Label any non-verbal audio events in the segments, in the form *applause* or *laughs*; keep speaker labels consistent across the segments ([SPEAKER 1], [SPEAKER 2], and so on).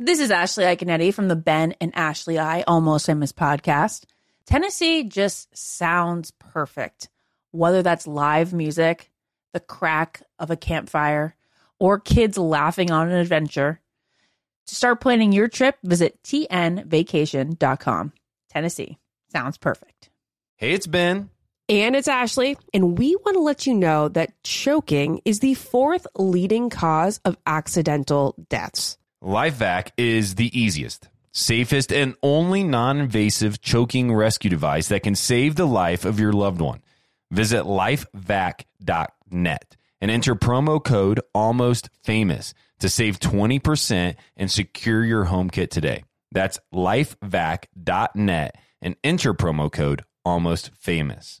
[SPEAKER 1] This is Ashley Iaconetti from the Ben and Ashley I Almost Famous podcast. Tennessee just sounds perfect, whether that's live music, the crack of a campfire, or kids laughing on an adventure. To start planning your trip, visit tnvacation.com. Tennessee sounds perfect.
[SPEAKER 2] Hey, it's Ben.
[SPEAKER 3] And it's Ashley, and we want to let you know that choking is the fourth leading cause of accidental deaths.
[SPEAKER 2] LifeVac is the easiest, safest, and only non invasive choking rescue device that can save the life of your loved one. Visit lifevac.net and enter promo code almost famous to save 20% and secure your home kit today. That's lifevac.net and enter promo code almost famous.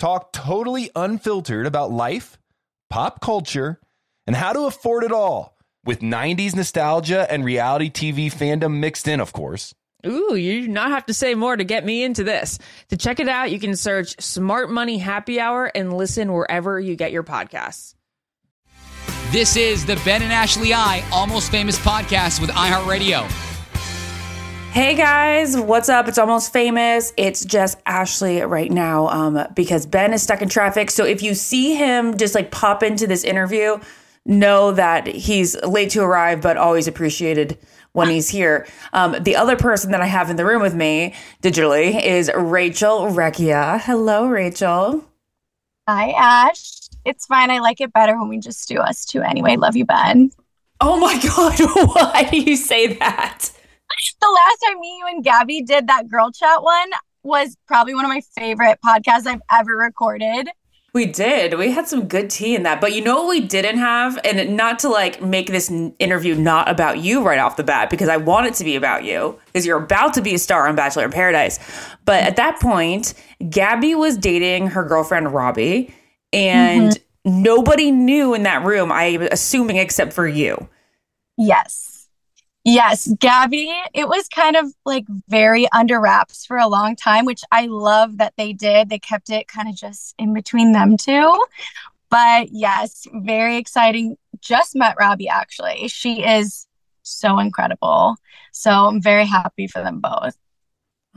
[SPEAKER 2] talk totally unfiltered about life, pop culture, and how to afford it all with 90s nostalgia and reality TV fandom mixed in, of course.
[SPEAKER 1] Ooh, you do not have to say more to get me into this. To check it out, you can search Smart Money Happy Hour and listen wherever you get your podcasts.
[SPEAKER 4] This is the Ben and Ashley I Almost Famous podcast with iHeartRadio.
[SPEAKER 1] Hey guys, what's up? It's almost famous. It's just Ashley right now um, because Ben is stuck in traffic. So if you see him just like pop into this interview, know that he's late to arrive, but always appreciated when he's here. Um, the other person that I have in the room with me digitally is Rachel Recchia. Hello, Rachel.
[SPEAKER 5] Hi, Ash. It's fine. I like it better when we just do us two anyway. Love you, Ben.
[SPEAKER 1] Oh my *laughs* God, why do you say that?
[SPEAKER 5] The last time me, you, and Gabby did that girl chat one was probably one of my favorite podcasts I've ever recorded.
[SPEAKER 1] We did. We had some good tea in that. But you know what we didn't have? And not to like make this interview not about you right off the bat, because I want it to be about you, because you're about to be a star on Bachelor in Paradise. But at that point, Gabby was dating her girlfriend, Robbie, and mm-hmm. nobody knew in that room, I'm assuming, except for you.
[SPEAKER 5] Yes. Yes, Gabby, it was kind of like very under wraps for a long time, which I love that they did. They kept it kind of just in between them two. But yes, very exciting. Just met Robbie actually. She is so incredible. So I'm very happy for them both.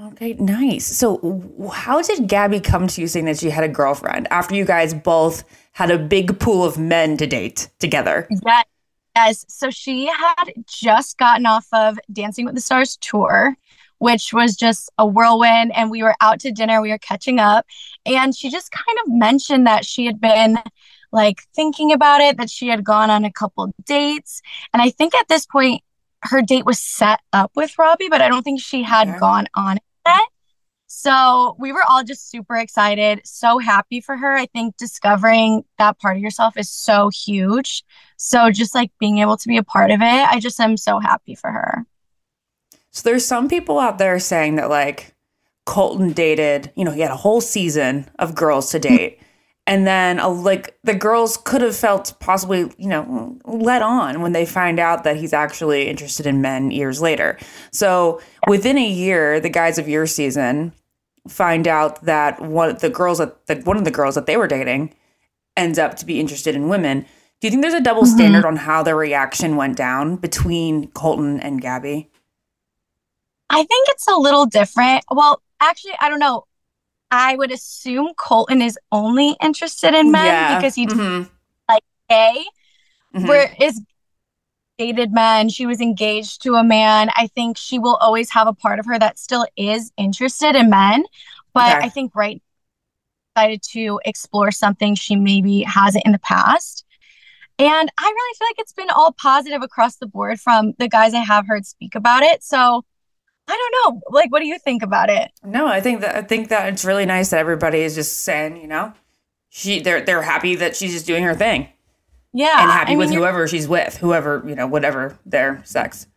[SPEAKER 1] Okay, nice. So, how did Gabby come to you saying that she had a girlfriend after you guys both had a big pool of men to date together?
[SPEAKER 5] Yes. Yes. So she had just gotten off of Dancing with the Stars tour, which was just a whirlwind. And we were out to dinner, we were catching up. And she just kind of mentioned that she had been like thinking about it, that she had gone on a couple dates. And I think at this point, her date was set up with Robbie, but I don't think she had gone on it yet. So we were all just super excited, so happy for her. I think discovering that part of yourself is so huge. So just like being able to be a part of it, I just am so happy for her.
[SPEAKER 1] So there's some people out there saying that like Colton dated, you know, he had a whole season of girls to date. *laughs* And then, uh, like, the girls could have felt possibly, you know, let on when they find out that he's actually interested in men years later. So, within a year, the guys of your season find out that one of the girls that, that one of the girls that they were dating ends up to be interested in women. Do you think there's a double
[SPEAKER 5] Mm-hmm.
[SPEAKER 1] standard on how the reaction went down between Colton and Gabby?
[SPEAKER 5] I think it's a little different. Well, actually, I don't know. I would assume Colton is only interested in men because he's
[SPEAKER 1] Mhm.
[SPEAKER 5] gay.
[SPEAKER 1] Mhm.
[SPEAKER 5] Whereas dated men, she was engaged to a man. I think she will always have a part of her that still is interested in men. But
[SPEAKER 1] Okay.
[SPEAKER 5] I think right decided to explore something she maybe hasn't in the past. And I really feel like it's been all positive across the board from the guys I have heard speak about it. So I don't know. Like, what do you think about it?
[SPEAKER 1] No, I think that I think that it's really nice that everybody is just saying, you know, she they're they're happy that she's just doing her thing
[SPEAKER 5] Yeah.
[SPEAKER 1] and happy
[SPEAKER 5] I
[SPEAKER 1] with
[SPEAKER 5] mean,
[SPEAKER 1] whoever she's with, whoever you know, whatever their sex.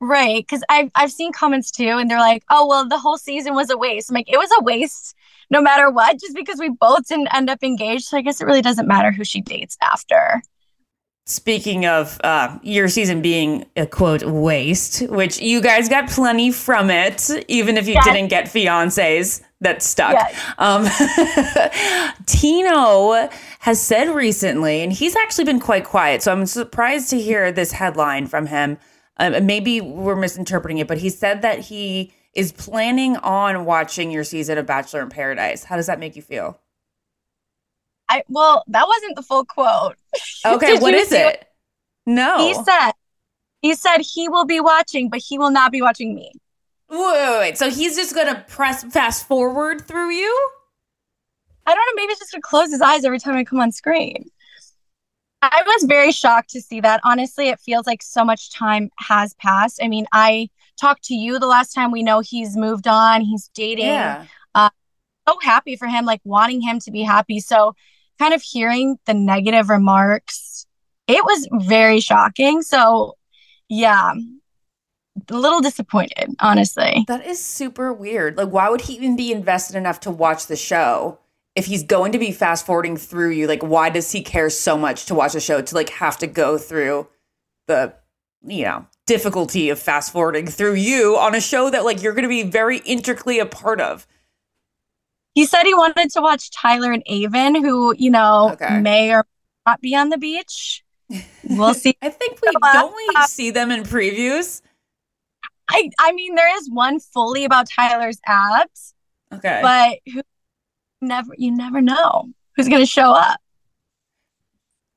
[SPEAKER 5] Right. Because I've, I've seen comments too, and they're like, oh, well, the whole season was a waste. I'm like, it was a waste no matter what, just because we both didn't end up engaged. So I guess it really doesn't matter who she dates after.
[SPEAKER 1] Speaking of uh, your season being a quote waste, which you guys got plenty from it, even if you
[SPEAKER 5] Yes.
[SPEAKER 1] didn't get fiancés that stuck.
[SPEAKER 5] Yes.
[SPEAKER 1] Um, *laughs* Tino has said recently, and he's actually been quite quiet. So I'm surprised to hear this headline from him. Um, maybe we're misinterpreting it, but he said that he is planning on watching your season of Bachelor in Paradise. How does that make you feel?
[SPEAKER 5] I well, that wasn't the full quote. *laughs*
[SPEAKER 1] Okay, what is it? No.
[SPEAKER 5] He said he said he will be watching, but he will not be watching me.
[SPEAKER 1] Wait, wait, wait. So he's just gonna press fast forward through you?
[SPEAKER 5] I don't know, maybe it's just to close his eyes every time I come on screen. I was very shocked to see that. Honestly, it feels like so much time has passed. I mean, I talked to you the last time we know he's moved on, he's dating. Uh so happy for him, like wanting him to be happy. So, kind of hearing the negative remarks, it was very shocking. So, yeah, a little disappointed, honestly.
[SPEAKER 1] That is super weird. Like, why would he even be invested enough to watch the show if he's going to be fast forwarding through you? Like, why does he care so much to watch a show to like have to go through the, you know, difficulty of fast forwarding through you on a show that like you're going to be very intricately a part of?
[SPEAKER 5] He said he wanted to watch Tyler and Aven, who, you know,
[SPEAKER 1] Okay.
[SPEAKER 5] may or may not be on the beach. We'll *laughs* see.
[SPEAKER 1] I think we
[SPEAKER 5] Uh,
[SPEAKER 1] don't we see them in previews.
[SPEAKER 5] I, I mean, there is one fully about Tyler's abs,
[SPEAKER 1] Okay,
[SPEAKER 5] but who never you never know who's gonna show up.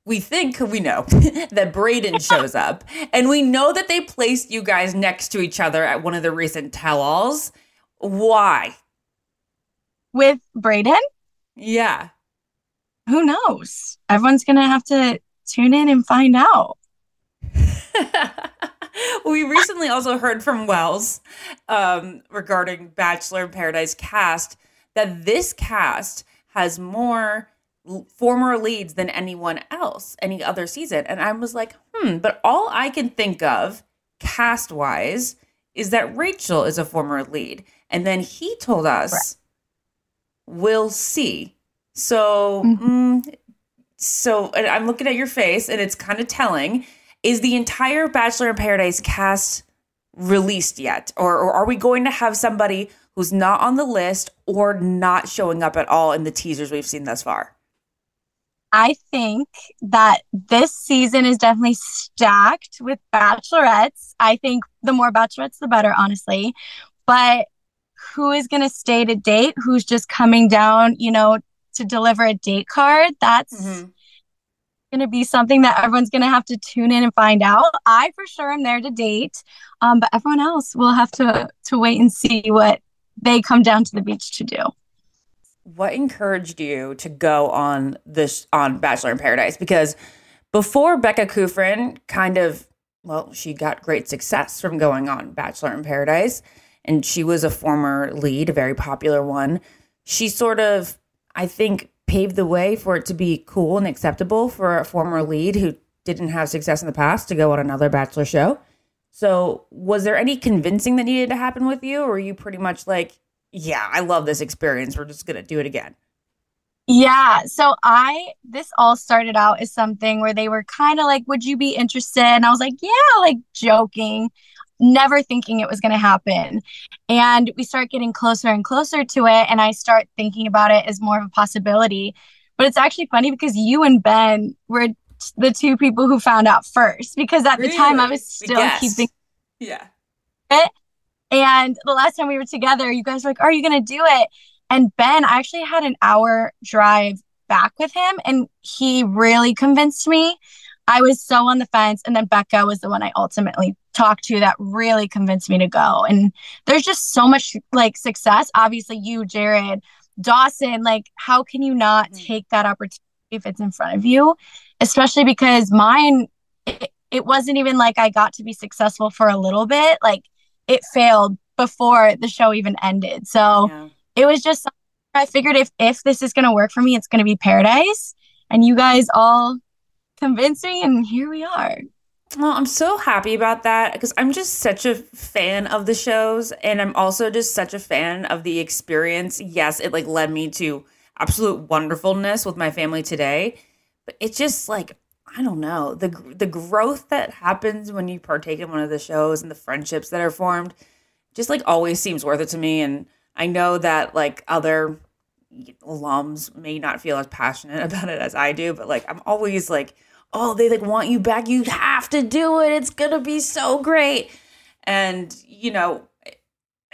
[SPEAKER 1] we think we know *laughs* that Braden shows up, and we know that they placed you guys next to each other at one of the recent tell-alls. Why?
[SPEAKER 5] With Braden,
[SPEAKER 1] Yeah.
[SPEAKER 5] who knows? Everyone's gonna have to tune in and find out. *laughs*
[SPEAKER 1] we recently also heard from Wells um, regarding Bachelor in Paradise cast that this cast has more l- former leads than anyone else, any other season. And I was like, hmm, but all I can think of cast wise is that Rachel is a former lead. And then he told us, we'll see. So, mm, so and I'm looking at your face and it's kind of telling. Is the entire Bachelor in Paradise cast released yet? Or, or are we going to have somebody who's not on the list or not showing up at all in the teasers we've seen thus far?
[SPEAKER 5] I think that this season is definitely stacked with bachelorettes. I think the more bachelorettes, the better, honestly. But who is going to stay to date? Who's just coming down, you know, to deliver a date card? That's going to be something that everyone's going to have to tune in and find out. I for sure am there to date, um, but everyone else will have to to wait and see what they come down to the beach to do.
[SPEAKER 1] what encouraged you to go on this on Bachelor in Paradise? Because before Becca Kufrin kind of well, she got great success from going on Bachelor in Paradise, and she was a former lead, a very popular one. She sort of, I think, paved the way for it to be cool and acceptable for a former lead who didn't have success in the past to go on another Bachelor show. So, was there any convincing that needed to happen with you, or were you pretty much like,
[SPEAKER 6] yeah, I love this experience. We're just gonna do it again.
[SPEAKER 5] Yeah. So I, this all started out as something where they were kind of like, would you be interested? And I was like, yeah, like joking, never thinking it was going to happen. And we start getting closer and closer to it. And I start thinking about it as more of a possibility. But it's actually funny because you and Ben were the two people who found out first because at
[SPEAKER 6] Really?
[SPEAKER 5] the time I was still keeping
[SPEAKER 6] Yeah.
[SPEAKER 5] it. And the last time we were together, you guys were like, Are you going to do it? And Ben, I actually had an hour drive back with him, and he really convinced me. I was so on the fence. And then Becca was the one I ultimately talked to that really convinced me to go. And there's just so much like success. Obviously, you, Jared, Dawson, like, how can you not
[SPEAKER 6] Mhm.
[SPEAKER 5] take that opportunity if it's in front of you? Especially because mine, it, it wasn't even like I got to be successful for a little bit. Like, it failed before the show even ended. So
[SPEAKER 6] Yeah.
[SPEAKER 5] it was just I figured if if this is gonna work for me, it's gonna be paradise. And you guys all convinced me, and here we are.
[SPEAKER 6] Well, I'm so happy about that because I'm just such a fan of the shows and I'm also just such a fan of the experience. Yes, it like led me to absolute wonderfulness with my family today, but it's just like I don't know, the the growth that happens when you partake in one of the shows and the friendships that are formed just like always seems worth it to me and I know that like other alums may not feel as passionate *laughs* about it as I do, but like I'm always like, oh, they like want you back. You have to do it. It's gonna be so great. And you know,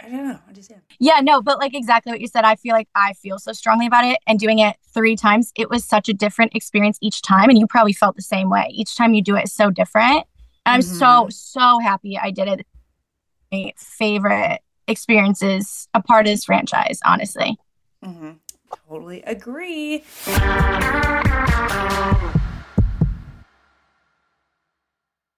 [SPEAKER 6] I, don't know. I just am.
[SPEAKER 5] Yeah, no, but like exactly what you said. I feel like I feel so strongly about it, and doing it three times, it was such a different experience each time, and you probably felt the same way. Each time you do it is so different, and I'm so
[SPEAKER 6] Mhm.
[SPEAKER 5] so happy I did it. My favorite experiences a part of this franchise, honestly.
[SPEAKER 6] Mm-hmm. Totally agree.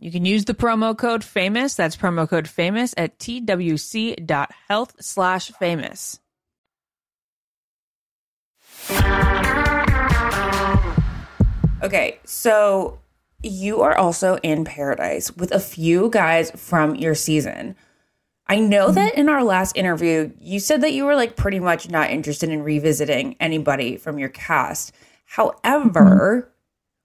[SPEAKER 1] You can use the promo code famous. That's promo code famous at twc.health slash famous. Okay, so you are also in paradise with a few guys from your season. I know mm-hmm. that in our last interview, you said that you were like pretty much not interested in revisiting anybody from your cast. However, mm-hmm.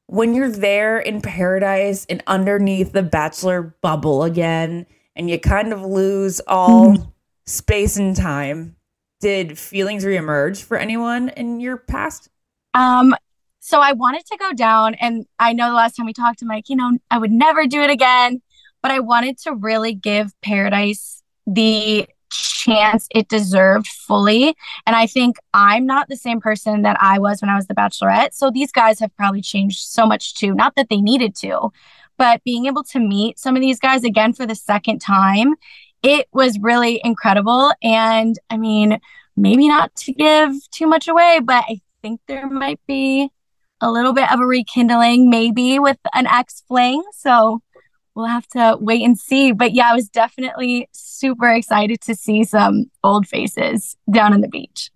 [SPEAKER 1] When you're there in paradise and underneath the bachelor bubble again, and you kind of lose all space and time, did feelings reemerge for anyone in your past?
[SPEAKER 5] Um, so I wanted to go down, and I know the last time we talked, I'm like, you know, I would never do it again, but I wanted to really give Paradise the chance it deserved fully. And I think I'm not the same person that I was when I was the Bachelorette. So these guys have probably changed so much too. Not that they needed to, but being able to meet some of these guys again for the second time, it was really incredible. And I mean, maybe not to give too much away, but I think there might be a little bit of a rekindling, maybe with an ex fling. So we'll have to wait and see. But yeah, I was definitely super excited to see some old faces down on the beach.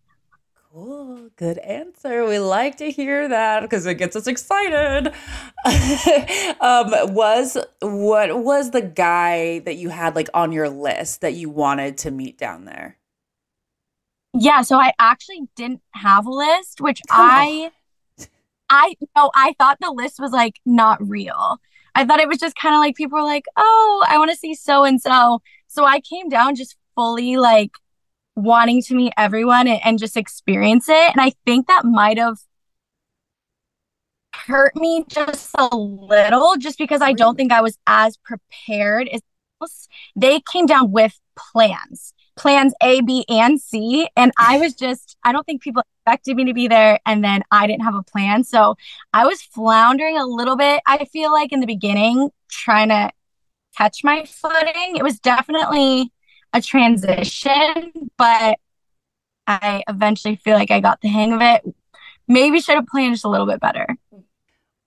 [SPEAKER 1] Cool. Good answer. We like to hear that because it gets us excited. *laughs* um, was what was the guy that you had like on your list that you wanted to meet down there?
[SPEAKER 5] Yeah, so I actually didn't have a list, which I I no, I thought the list was like not real. I thought it was just kind of like people were like, "Oh, I want to see so and so." So I came down just fully like wanting to meet everyone and, and just experience it. And I think that might have hurt me just a little just because I don't think I was as prepared as they came down with plans plans A, B, and C. And I was just, I don't think people expected me to be there. And then I didn't have a plan. So I was floundering a little bit, I feel like, in the beginning, trying to catch my footing. It was definitely a transition, but I eventually feel like I got the hang of it. Maybe should have planned just a little bit better.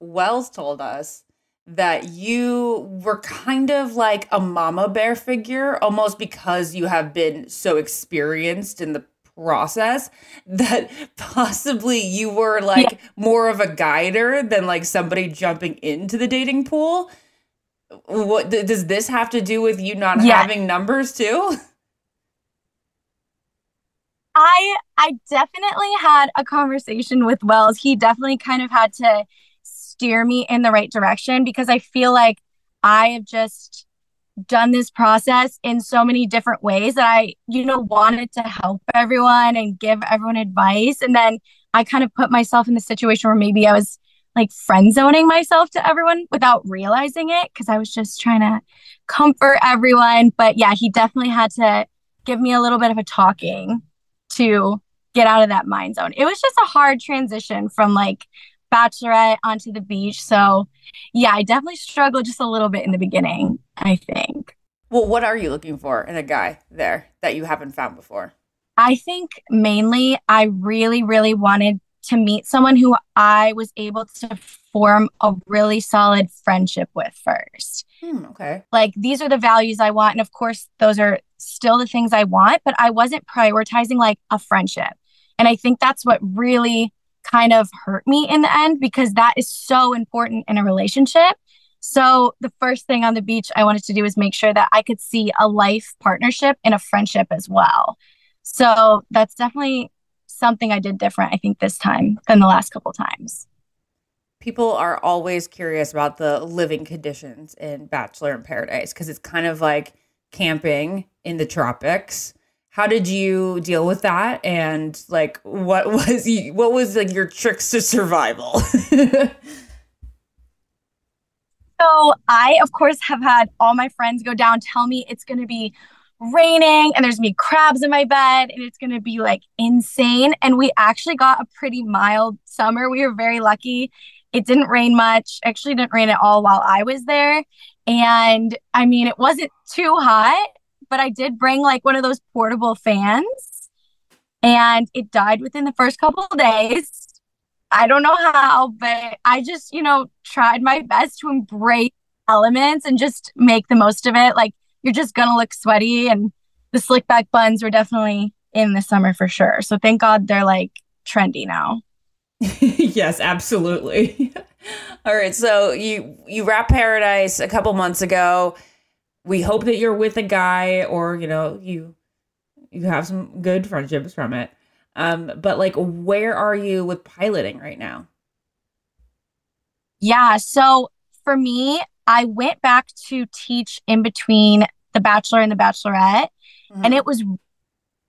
[SPEAKER 1] Wells told us that you were kind of like a mama bear figure almost because you have been so experienced in the process *laughs* that possibly you were like yeah. more of a guider than like somebody jumping into the dating pool what does this have to do with you not yeah. having numbers too *laughs*
[SPEAKER 5] i i definitely had a conversation with wells he definitely kind of had to steer me in the right direction because I feel like I have just done this process in so many different ways that I, you know, wanted to help everyone and give everyone advice. And then I kind of put myself in the situation where maybe I was like friend zoning myself to everyone without realizing it because I was just trying to comfort everyone. But yeah, he definitely had to give me a little bit of a talking to get out of that mind zone. It was just a hard transition from like bachelorette onto the beach. So, yeah, I definitely struggled just a little bit in the beginning, I think.
[SPEAKER 1] Well, what are you looking for in a guy there that you haven't found before?
[SPEAKER 5] I think mainly I really, really wanted to meet someone who I was able to form a really solid friendship with first.
[SPEAKER 1] Hmm, okay.
[SPEAKER 5] Like these are the values I want. And of course, those are still the things I want, but I wasn't prioritizing like a friendship. And I think that's what really kind of hurt me in the end because that is so important in a relationship. So, the first thing on the beach I wanted to do was make sure that I could see a life partnership in a friendship as well. So, that's definitely something I did different, I think, this time than the last couple times.
[SPEAKER 1] People are always curious about the living conditions in Bachelor in Paradise because it's kind of like camping in the tropics how did you deal with that and like what was you, what was like your tricks to survival *laughs*
[SPEAKER 5] So I, of course, have had all my friends go down, tell me it's going to be raining and there's me crabs in my bed and it's going to be like insane. And we actually got a pretty mild summer. We were very lucky. It didn't rain much. Actually, didn't rain at all while I was there. And I mean, it wasn't too hot, but I did bring like one of those portable fans and it died within the first couple of days. I don't know how, but I just, you know, tried my best to embrace elements and just make the most of it. Like you're just gonna look sweaty and the slick back buns were definitely in the summer for sure. So thank God they're like trendy now. *laughs*
[SPEAKER 1] yes, absolutely. *laughs* All right, so you you wrap Paradise a couple months ago. We hope that you're with a guy or, you know, you you have some good friendships from it. Um, but like, where are you with piloting right now?
[SPEAKER 5] Yeah. So for me, I went back to teach in between The Bachelor and The Bachelorette, mm-hmm. and it was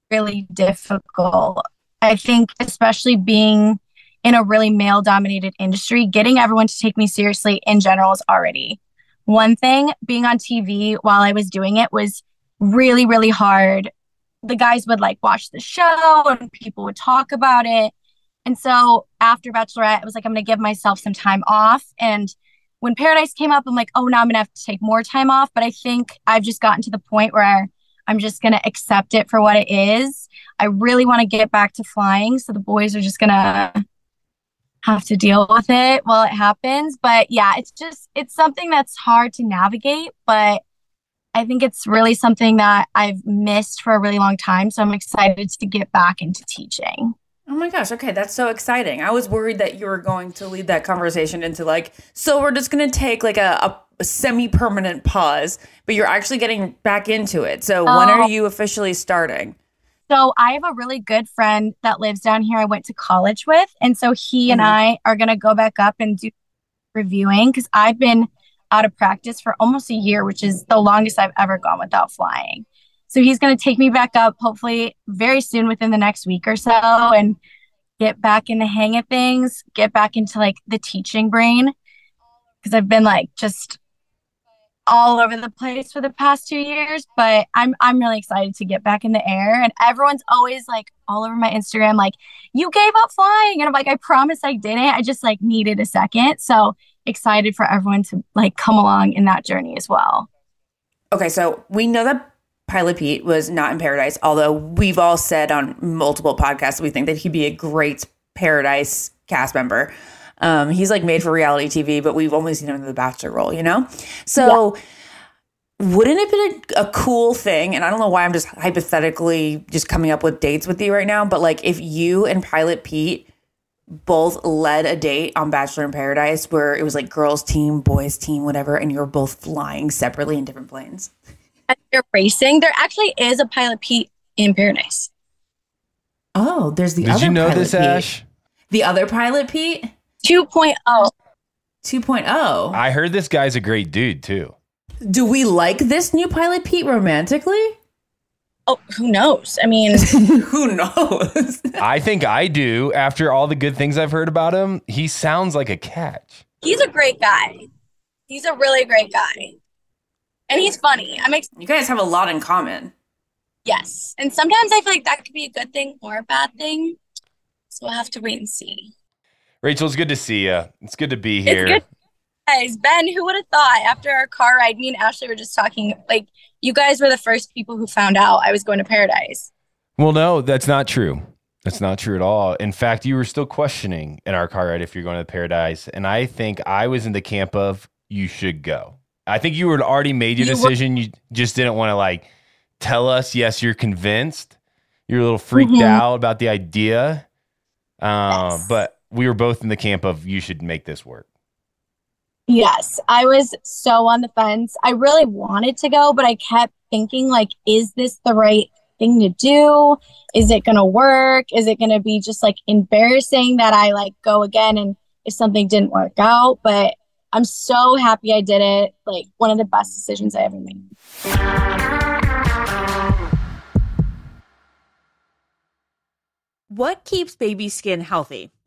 [SPEAKER 5] really difficult. I think, especially being in a really male dominated industry, getting everyone to take me seriously in general is already one thing. Being on TV while I was doing it was really, really hard the guys would like watch the show and people would talk about it. And so after Bachelorette, I was like, I'm going to give myself some time off. And when Paradise came up, I'm like, oh, now I'm going to have to take more time off. But I think I've just gotten to the point where I'm just going to accept it for what it is. I really want to get back to flying. So the boys are just going to have to deal with it while it happens. But yeah, it's just, it's something that's hard to navigate. But I think it's really something that I've missed for a really long time. So I'm excited to get back into teaching.
[SPEAKER 1] Oh my gosh. Okay. That's so exciting. I was worried that you were going to lead that conversation into like, so we're just going to take like a, a semi permanent pause, but you're actually getting back into it. So when are oh. you officially starting?
[SPEAKER 5] So I have a really good friend that lives down here I went to college with. And so he mm-hmm. and I are going to go back up and do reviewing because I've been out of practice for almost a year, which is the longest I've ever gone without flying. So he's going to take me back up hopefully very soon within the next week or so and get back in the hang of things, get back into like the teaching brain because I've been like just all over the place for the past 2 years, but I'm I'm really excited to get back in the air and everyone's always like all over my Instagram like you gave up flying and I'm like I promise I didn't. I just like needed a second. So excited for everyone to like come along in that journey as well.
[SPEAKER 1] Okay, so we know that Pilot Pete was not in Paradise, although we've all said on multiple podcasts we think that he'd be a great Paradise cast member. Um, he's like made for reality TV, but we've only seen him in the Bachelor role, you know? So yeah. wouldn't it be a, a cool thing? And I don't know why I'm just hypothetically just coming up with dates with you right now, but like if you and Pilot Pete both led a date on Bachelor in Paradise where it was like girls team, boys team, whatever, and you were both flying separately in different planes.
[SPEAKER 5] They're racing. There actually is a Pilot Pete in Paradise.
[SPEAKER 1] Oh, there's the
[SPEAKER 2] Did
[SPEAKER 1] other
[SPEAKER 2] you know
[SPEAKER 1] Pilot
[SPEAKER 2] this,
[SPEAKER 1] Pete.
[SPEAKER 2] Ash?
[SPEAKER 1] The other Pilot Pete?
[SPEAKER 5] 2.0.
[SPEAKER 1] 2.0.
[SPEAKER 2] I heard this guy's a great dude too.
[SPEAKER 1] Do we like this new Pilot Pete romantically?
[SPEAKER 5] Oh, who knows? I mean, *laughs*
[SPEAKER 1] who knows? *laughs*
[SPEAKER 2] I think I do. After all the good things I've heard about him, he sounds like a catch.
[SPEAKER 5] He's a great guy. He's a really great guy. And he's funny. I'm ex-
[SPEAKER 1] You guys have a lot in common.
[SPEAKER 5] Yes. And sometimes I feel like that could be a good thing or a bad thing. So we'll have to wait and see.
[SPEAKER 2] Rachel, it's good to see you. It's good to be here
[SPEAKER 5] guys, Ben, who would have thought after our car ride, me and Ashley were just talking, like, you guys were the first people who found out I was going to paradise.
[SPEAKER 2] Well, no, that's not true. That's not true at all. In fact, you were still questioning in our car ride if you're going to paradise. And I think I was in the camp of you should go. I think you had already made your you decision. Were- you just didn't want to like tell us, yes, you're convinced. You're a little freaked mm-hmm. out about the idea. Uh, yes. But we were both in the camp of you should make this work.
[SPEAKER 5] Yes, I was so on the fence. I really wanted to go, but I kept thinking like is this the right thing to do? Is it going to work? Is it going to be just like embarrassing that I like go again and if something didn't work out, but I'm so happy I did it. Like one of the best decisions I ever made.
[SPEAKER 1] What keeps baby skin healthy?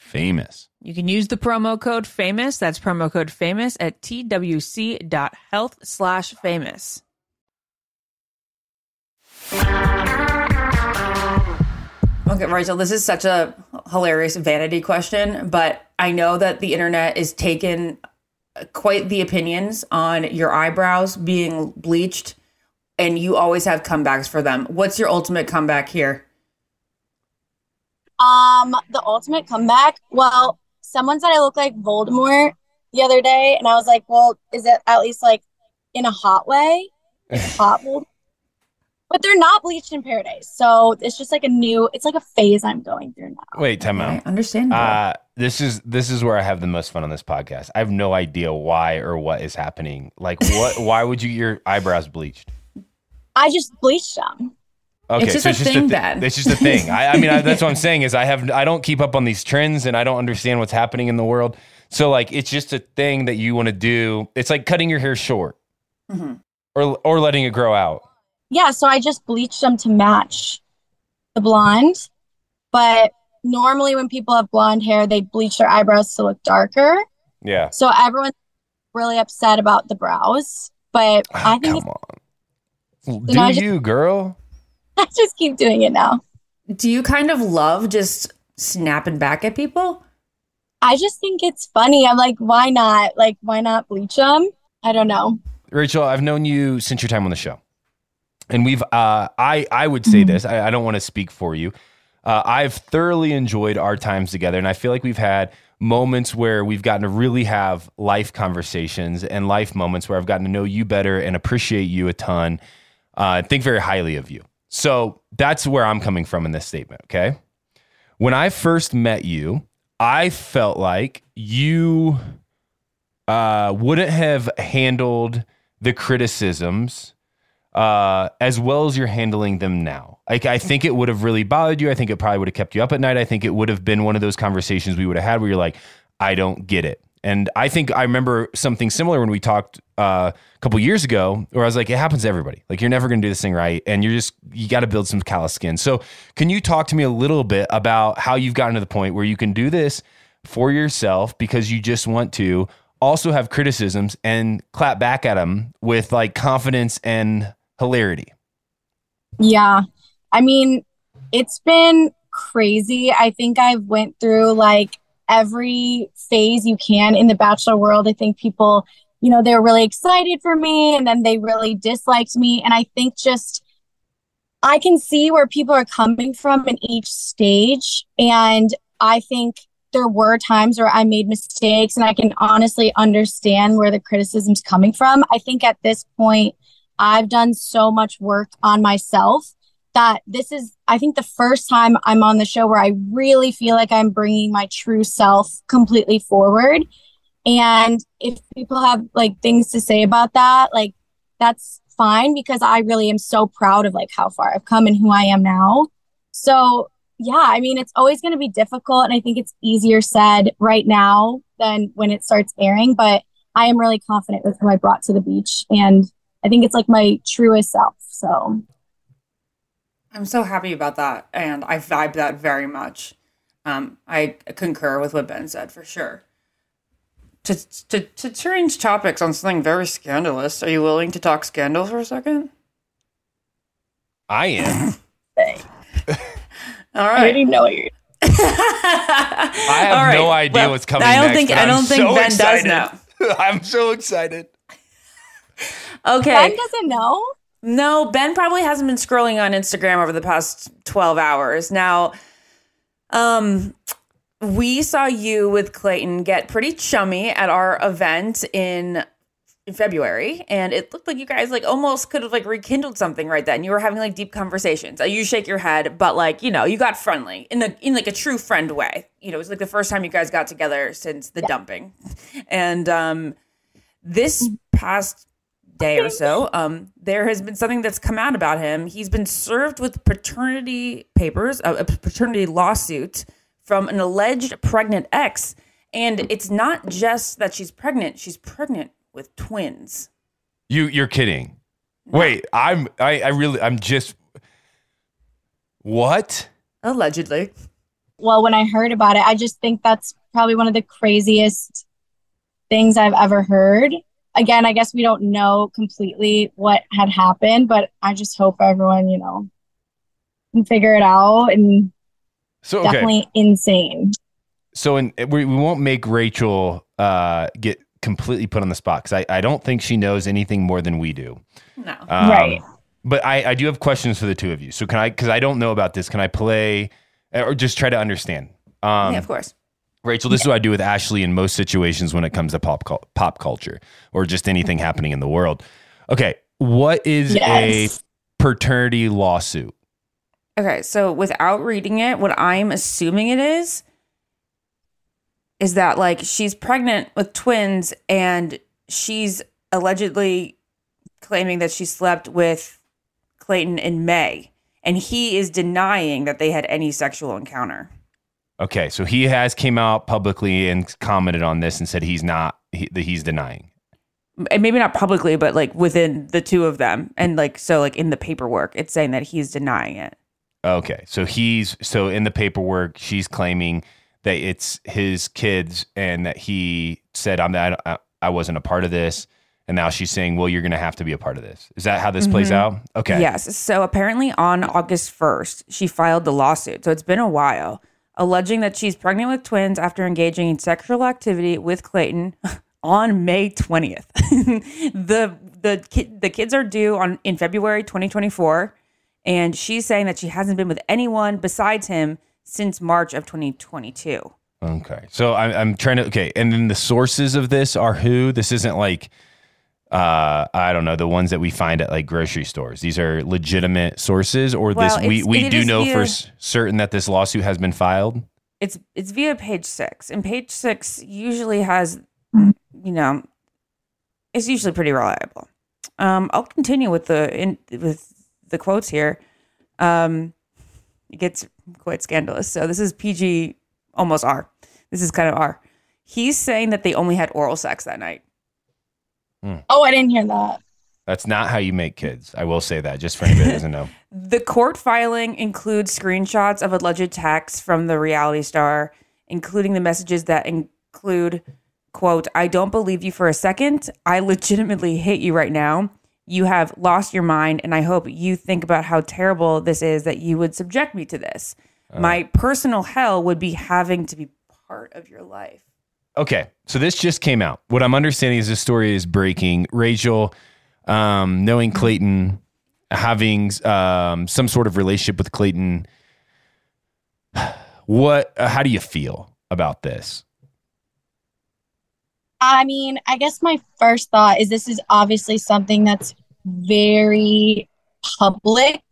[SPEAKER 2] famous.
[SPEAKER 1] You can use the promo code famous. That's promo code famous at twc.health slash famous.
[SPEAKER 7] Okay, Rachel, this is such a hilarious vanity question, but I know that the internet is taken quite the opinions on your eyebrows being bleached, and you always have comebacks for them. What's your ultimate comeback here?
[SPEAKER 5] Um, the ultimate comeback. Well, someone said I look like Voldemort the other day, and I was like, well, is it at least like in a hot way? *laughs* hot Voldemort? But they're not bleached in paradise. So it's just like a new, it's like a phase I'm going through now.
[SPEAKER 8] Wait, time
[SPEAKER 7] I
[SPEAKER 8] out.
[SPEAKER 7] understand.
[SPEAKER 8] Uh, this is this is where I have the most fun on this podcast. I have no idea why or what is happening. Like, what? why would you get your eyebrows bleached?
[SPEAKER 5] I just bleached them.
[SPEAKER 8] Okay,
[SPEAKER 7] It's just a thing,
[SPEAKER 8] thi-
[SPEAKER 7] Ben.
[SPEAKER 8] It's just a thing. I, I mean, I, that's what I'm *laughs* saying is I have I don't keep up on these trends and I don't understand what's happening in the world. So like, it's just a thing that you want to do. It's like cutting your hair short,
[SPEAKER 7] Mm-hmm.
[SPEAKER 8] or or letting it grow out.
[SPEAKER 5] Yeah, so I just bleached them to match the blonde. But normally when people have blonde hair, they bleach their eyebrows to look darker.
[SPEAKER 8] Yeah.
[SPEAKER 5] So everyone's really upset about the brows. But I
[SPEAKER 8] Ah,
[SPEAKER 5] think
[SPEAKER 8] come on.
[SPEAKER 5] So I
[SPEAKER 8] Do
[SPEAKER 5] just-
[SPEAKER 8] you, girl?
[SPEAKER 5] I *laughs* just keep doing it now.
[SPEAKER 7] Do you kind of love just snapping back at people?
[SPEAKER 5] I just think it's funny. I'm like, why not? Like, why not bleach them? I don't know.
[SPEAKER 8] Rachel, I've known you since your time on the show, and we've. Uh, I I would say this. I, I don't want to speak for you. Uh, I've thoroughly enjoyed our times together, and I feel like we've had moments where we've gotten to really have life conversations and life moments where I've gotten to know you better and appreciate you a ton. Uh, think very highly of you. So that's where I'm coming from in this statement. Okay. When I first met you, I felt like you uh, wouldn't have handled the criticisms uh, as well as you're handling them now. Like, I think it would have really bothered you. I think it probably would have kept you up at night. I think it would have been one of those conversations we would have had where you're like, I don't get it. And I think I remember something similar when we talked uh, a couple years ago, where I was like, it happens to everybody. Like, you're never going to do this thing right. And you're just, you got to build some callous skin. So, can you talk to me a little bit about how you've gotten to the point where you can do this for yourself because you just want to also have criticisms and clap back at them with like confidence and hilarity?
[SPEAKER 5] Yeah. I mean, it's been crazy. I think I've went through like every phase you can in the bachelor world. I think people, you know, they're really excited for me and then they really disliked me and I think just I can see where people are coming from in each stage and I think there were times where I made mistakes and I can honestly understand where the criticism's coming from. I think at this point I've done so much work on myself that this is, I think, the first time I'm on the show where I really feel like I'm bringing my true self completely forward. And if people have like things to say about that, like that's fine because I really am so proud of like how far I've come and who I am now. So, yeah, I mean, it's always going to be difficult. And I think it's easier said right now than when it starts airing. But I am really confident with who I brought to the beach. And I think it's like my truest self. So
[SPEAKER 1] I'm so happy about that. And I vibe that very much. Um, I concur with what Ben said for sure. To, to, to change topics on something very scandalous, are you willing to talk scandal for a second?
[SPEAKER 8] I am. *laughs* *laughs*
[SPEAKER 1] All right,
[SPEAKER 5] I
[SPEAKER 1] right.
[SPEAKER 5] already know what you're *laughs*
[SPEAKER 8] I have
[SPEAKER 1] All right.
[SPEAKER 8] no idea
[SPEAKER 1] Well,
[SPEAKER 8] what's coming
[SPEAKER 1] I don't
[SPEAKER 8] next,
[SPEAKER 1] think- I don't think
[SPEAKER 8] so
[SPEAKER 1] Ben does
[SPEAKER 8] excited.
[SPEAKER 1] know.
[SPEAKER 8] I'm so excited.
[SPEAKER 1] Okay.
[SPEAKER 5] Ben doesn't know.
[SPEAKER 1] No, Ben probably hasn't been scrolling on Instagram over the past 12 hours. Now, um, we saw you with Clayton get pretty chummy at our event in in February, and it looked like you guys like almost could have like rekindled something right then. You were having like deep conversations. Uh, You shake your head, but like you know, you got friendly in the in like a true friend way. You know, it was like the first time you guys got together since the dumping, and um, this past day or so, *laughs* um, there has been something that's come out about him. He's been served with paternity papers, a, a paternity lawsuit from an alleged pregnant ex. And it's not just that she's pregnant, she's pregnant with twins.
[SPEAKER 8] You you're kidding. Wait, I'm I, I really I'm just what?
[SPEAKER 1] Allegedly.
[SPEAKER 5] Well, when I heard about it, I just think that's probably one of the craziest things I've ever heard. Again, I guess we don't know completely what had happened, but I just hope everyone, you know, can figure it out and
[SPEAKER 8] So okay.
[SPEAKER 5] definitely insane.
[SPEAKER 8] So in, we, we won't make Rachel uh, get completely put on the spot because I, I don't think she knows anything more than we do.
[SPEAKER 1] No.
[SPEAKER 8] Um,
[SPEAKER 5] Right.
[SPEAKER 8] But I, I do have questions for the two of you. So can I, because I don't know about this, can I play or just try to understand? Um,
[SPEAKER 1] yeah, of course.
[SPEAKER 8] Rachel, this is what I do with Ashley in most situations when it comes to pop pop culture or just anything happening in the world. Okay, what is
[SPEAKER 5] Yes.
[SPEAKER 8] a paternity lawsuit?
[SPEAKER 1] Okay, so without reading it, what I'm assuming it is is that like she's pregnant with twins and she's allegedly claiming that she slept with Clayton in May and he is denying that they had any sexual encounter.
[SPEAKER 8] Okay, so he has came out publicly and commented on this and said he's not he, that he's denying.
[SPEAKER 1] And maybe not publicly, but like within the two of them. And like so like in the paperwork, it's saying that he's denying it.
[SPEAKER 8] Okay, so he's so in the paperwork she's claiming that it's his kids and that he said I'm not I, I wasn't a part of this and now she's saying well you're going to have to be a part of this. Is that how this plays mm-hmm. out? Okay.
[SPEAKER 1] Yes. So apparently on August 1st, she filed the lawsuit. So it's been a while. Alleging that she's pregnant with twins after engaging in sexual activity with Clayton *laughs* on May 20th. *laughs* the the the kids are due on in February 2024 and she's saying that she hasn't been with anyone besides him since March of 2022.
[SPEAKER 8] Okay. So I'm, I'm trying to, okay. And then the sources of this are who? This isn't like, uh, I don't know, the ones that we find at like grocery stores. These are legitimate sources, or
[SPEAKER 1] Well,
[SPEAKER 8] this we, we do know
[SPEAKER 1] via-
[SPEAKER 8] for s- certain that this lawsuit has been filed.
[SPEAKER 1] It's it's via page 6 and page 6 usually has you know it's usually pretty reliable. Um I'll continue with the in with the quotes here. Um it gets quite scandalous. So this is PG almost R. This is kind of R. He's saying that they only had oral sex that night. Mm.
[SPEAKER 5] Oh, I didn't hear that.
[SPEAKER 8] That's not how you make kids. I will say that just for anybody that doesn't know. *laughs*
[SPEAKER 1] The court filing includes screenshots of alleged texts from the reality star, including the messages that include, quote, I don't believe you for a second. I legitimately hate you right now. You have lost your mind, and I hope you think about how terrible this is that you would subject me to this. Uh. My personal hell would be having to be part of your life.
[SPEAKER 8] Okay, so this just came out. What I'm understanding is this story is breaking. Rachel, um, knowing Clayton, having um, some sort of relationship with Clayton. What? Uh, how do you feel about this?
[SPEAKER 5] I mean, I guess my first thought is this is obviously something that's very public.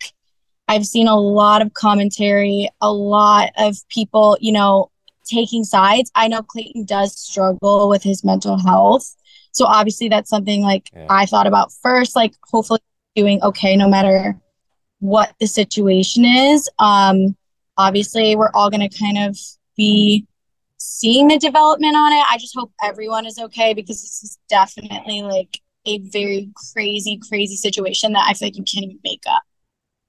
[SPEAKER 5] I've seen a lot of commentary, a lot of people, you know, taking sides. I know Clayton does struggle with his mental health. So obviously that's something like
[SPEAKER 8] Yeah.
[SPEAKER 5] I thought about first, like hopefully doing okay no matter what the situation is. Um obviously we're all going to kind of be seeing the development on it. I just hope everyone is okay because this is definitely like a very crazy, crazy situation that I feel like you can't even make up.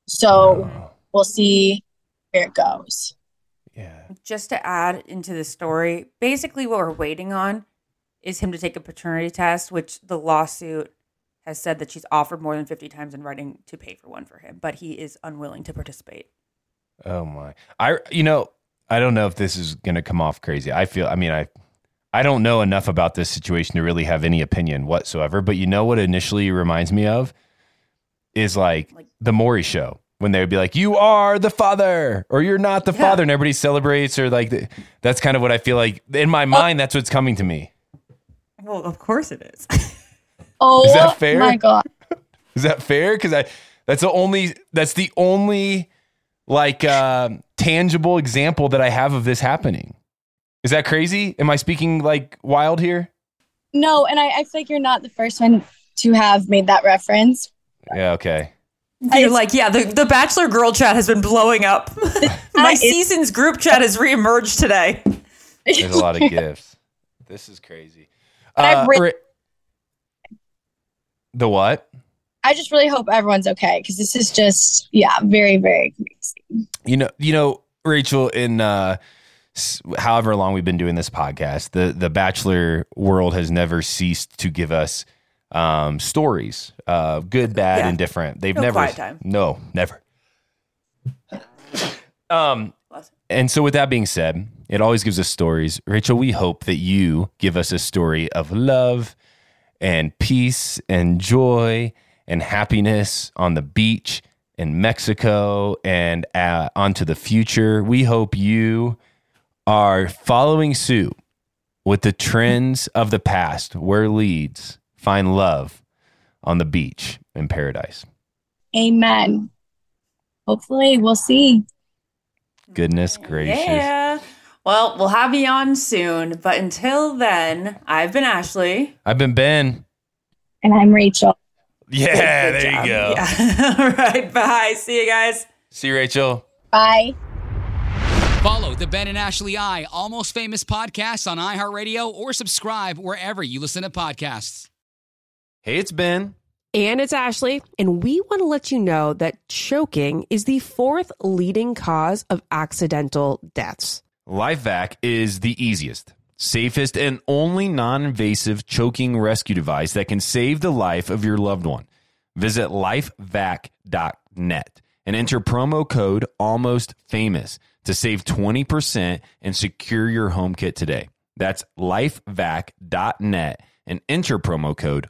[SPEAKER 5] So we'll see where it goes.
[SPEAKER 8] Yeah.
[SPEAKER 1] Just to add into the story, basically what we're waiting on is him to take a paternity test, which the lawsuit has said that she's offered more than 50 times in writing to pay for one for him, but he is unwilling to participate.
[SPEAKER 8] Oh my. I you know, I don't know if this is going to come off crazy. I feel I mean, I I don't know enough about this situation to really have any opinion whatsoever, but you know what initially reminds me of is like,
[SPEAKER 1] Like-
[SPEAKER 8] the Maury show when they would be like, "You are the father," or "You're not the
[SPEAKER 1] Yeah.
[SPEAKER 8] father," and everybody celebrates, or like the, that's kind of what I feel like in my mind. That's what's coming to me.
[SPEAKER 1] Well, of course it is. *laughs*
[SPEAKER 5] Oh
[SPEAKER 8] Is that fair?
[SPEAKER 5] my god. *laughs*
[SPEAKER 8] Is that fair? Because I that's the only that's the only like uh, tangible example that I have of this happening. Is that crazy? Am I speaking like wild here?
[SPEAKER 5] No, and I, I feel like you're not the first one to have made that reference.
[SPEAKER 8] Yeah. Okay.
[SPEAKER 1] You're like, yeah, the, the Bachelor girl chat has been blowing up. *laughs* My
[SPEAKER 5] is-
[SPEAKER 1] season's group chat has reemerged today.
[SPEAKER 8] There's a lot of gifts. This is crazy.
[SPEAKER 5] But I've re-
[SPEAKER 8] the what?
[SPEAKER 5] I just really hope everyone's okay because this is just, yeah, very, very crazy.
[SPEAKER 8] You know, you know, Rachel, in uh, however long we've been doing this podcast, the the Bachelor world has never ceased to give us um, stories, uh, good, bad,
[SPEAKER 1] Yeah.
[SPEAKER 8] and different. They've
[SPEAKER 1] No
[SPEAKER 8] never,
[SPEAKER 1] quiet time.
[SPEAKER 8] no, never. Um, and so, with that being said, it always gives us stories. Rachel, we hope that you give us a story of love and peace and joy and happiness on the beach in Mexico and uh, onto the future. We hope you are following suit with the trends of the past, where leads find love on the beach in paradise.
[SPEAKER 5] Amen. Hopefully, we'll see.
[SPEAKER 8] Goodness gracious.
[SPEAKER 1] Yeah. Well, we'll have you on soon. But until then, I've been Ashley.
[SPEAKER 8] I've been Ben.
[SPEAKER 5] And I'm Rachel.
[SPEAKER 8] Yeah, there
[SPEAKER 1] job.
[SPEAKER 8] you go. *laughs*
[SPEAKER 1] Yeah. All right. Bye. See you guys.
[SPEAKER 8] See you, Rachel.
[SPEAKER 5] Bye.
[SPEAKER 4] Follow the Ben and Ashley I Almost Famous podcast on iHeartRadio or subscribe wherever you listen to podcasts.
[SPEAKER 2] Hey, it's Ben.
[SPEAKER 9] And it's Ashley, and we want to let you know that choking is the fourth leading cause of accidental deaths.
[SPEAKER 2] LifeVac is the easiest, safest, and only non invasive choking rescue device that can save the life of your loved one. Visit lifevac.net and enter promo code almost famous to save 20% and secure your home kit today. That's lifevac.net and enter promo code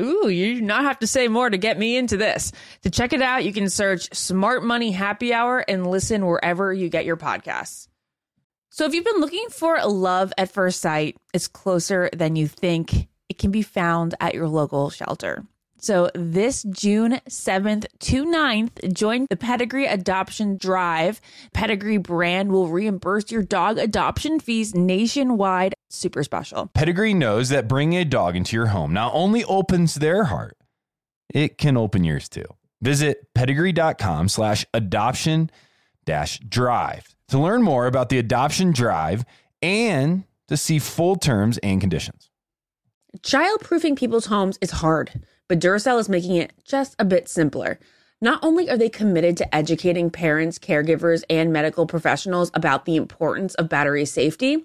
[SPEAKER 1] Ooh, you do not have to say more to get me into this. To check it out, you can search Smart Money Happy Hour and listen wherever you get your podcasts. So, if you've been looking for love at first sight, it's closer than you think. It can be found at your local shelter. So, this June 7th to 9th, join the Pedigree Adoption Drive. Pedigree brand will reimburse your dog adoption fees nationwide. Super special.
[SPEAKER 2] Pedigree knows that bringing a dog into your home not only opens their heart, it can open yours too. Visit pedigree.com slash adoption dash drive to learn more about the adoption drive and to see full terms and conditions.
[SPEAKER 1] Childproofing people's homes is hard, but Duracell is making it just a bit simpler. Not only are they committed to educating parents, caregivers, and medical professionals about the importance of battery safety,